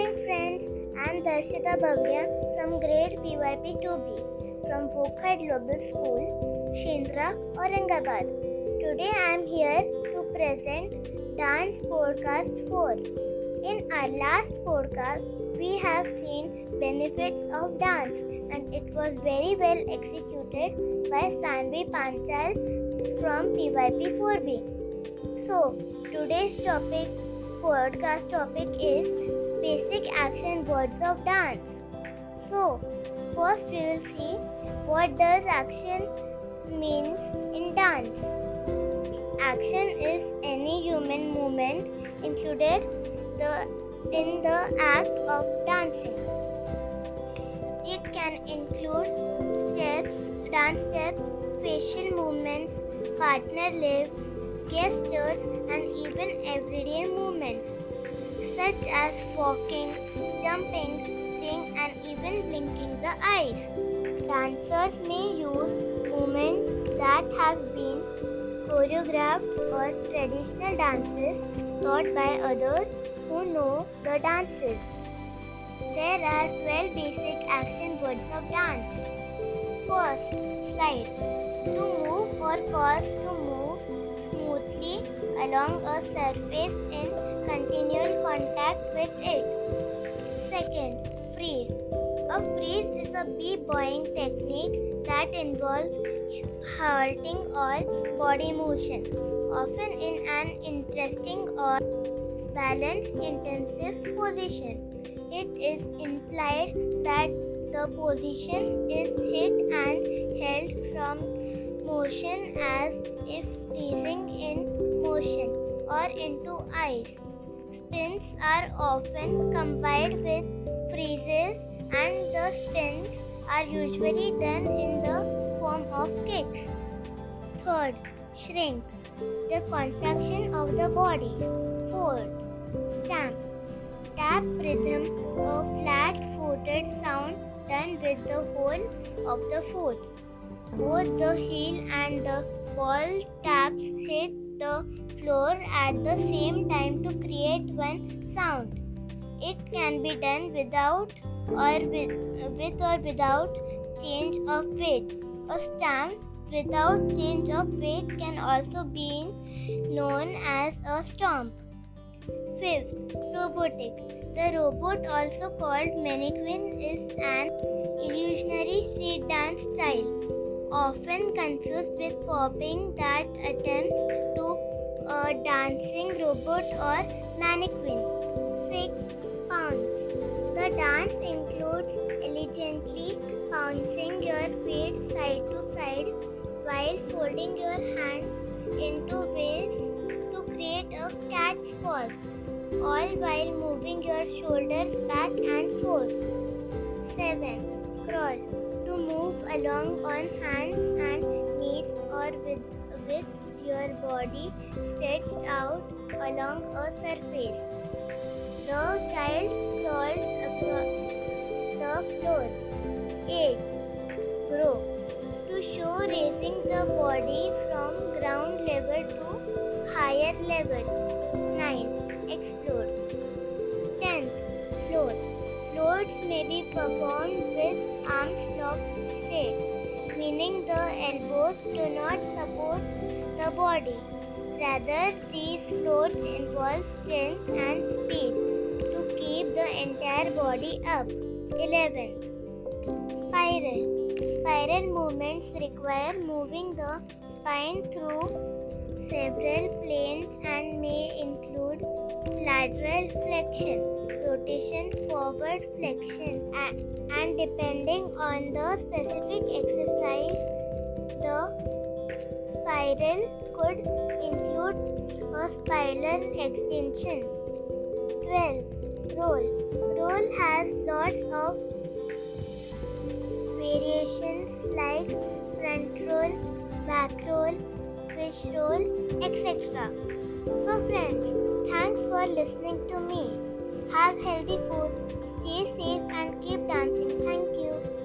morning, friends. I'm Darshita Bhavya from grade PYP 2B from Wockhardt Global School, Shindra, Aurangabad. Today I'm here to present Dance Podcast 4. In our last podcast, we have seen benefits of dance and it was very well executed by Sanvi Panchal from PYP 4B. So, today's topic podcast topic is basic action words of dance. So, first we will see what does action means in dance. Action is any human movement included the in the act of dancing. It can include steps, dance steps, facial movements, partner lifts, gestures, and even everyday movements such as walking, jumping, sitting, and even blinking the eyes. Dancers may use movements that have been choreographed or traditional dances taught by others who know the dances. There are 12 basic action words of dance. First, slide. To move or cause to move smoothly along a surface in continual contact with it. Second, freeze. A freeze is a b-boying technique that involves halting all body motion, often in an interesting or balanced intensive position. It is implied that the position is hit and held from motion as if freezing in motion or into ice. Spins are often combined with freezes and the spins are usually done in the form of kicks. Third, shrink. The contraction of the body. Fourth, stamp. Tap rhythm, a flat-footed sound done with the whole of the foot. Both the heel and the ball taps hit the floor at the same time to create one sound. It can be done without or with, with or without change of weight. A stamp without change of weight can also be known as a stomp. Fifth, robotic. The robot, also called mannequin, is an illusionary street dance style, often confused with popping that attempts to a dancing robot or mannequin. Six, pounce. The dance includes elegantly pouncing your feet side to side while folding your hands into ways to create a cat's pose, all while moving your shoulders back and forth. 7. Crawl. To move along on hands and knees or with, with your body stretched out along a surface. The child crawls across the floor. 8. Grow. To show raising the body from ground level to higher level. 9. Explore. 10. Float. Floats may be performed with arms locked straight, meaning the elbows do not support the body. Rather, these floats involve strength and speed to keep the entire body up. 11. Spiral. Spiral movements require moving the spine through several planes and may include lateral flexion, rotation, forward flexion, and depending on the specific exercise, the spiral could include a spiral extension. 12. Roll. Roll has lots of variations like front roll, back roll, fish roll, etc. So friends, thanks for listening to me. Have healthy food, stay safe and keep dancing. Thank you.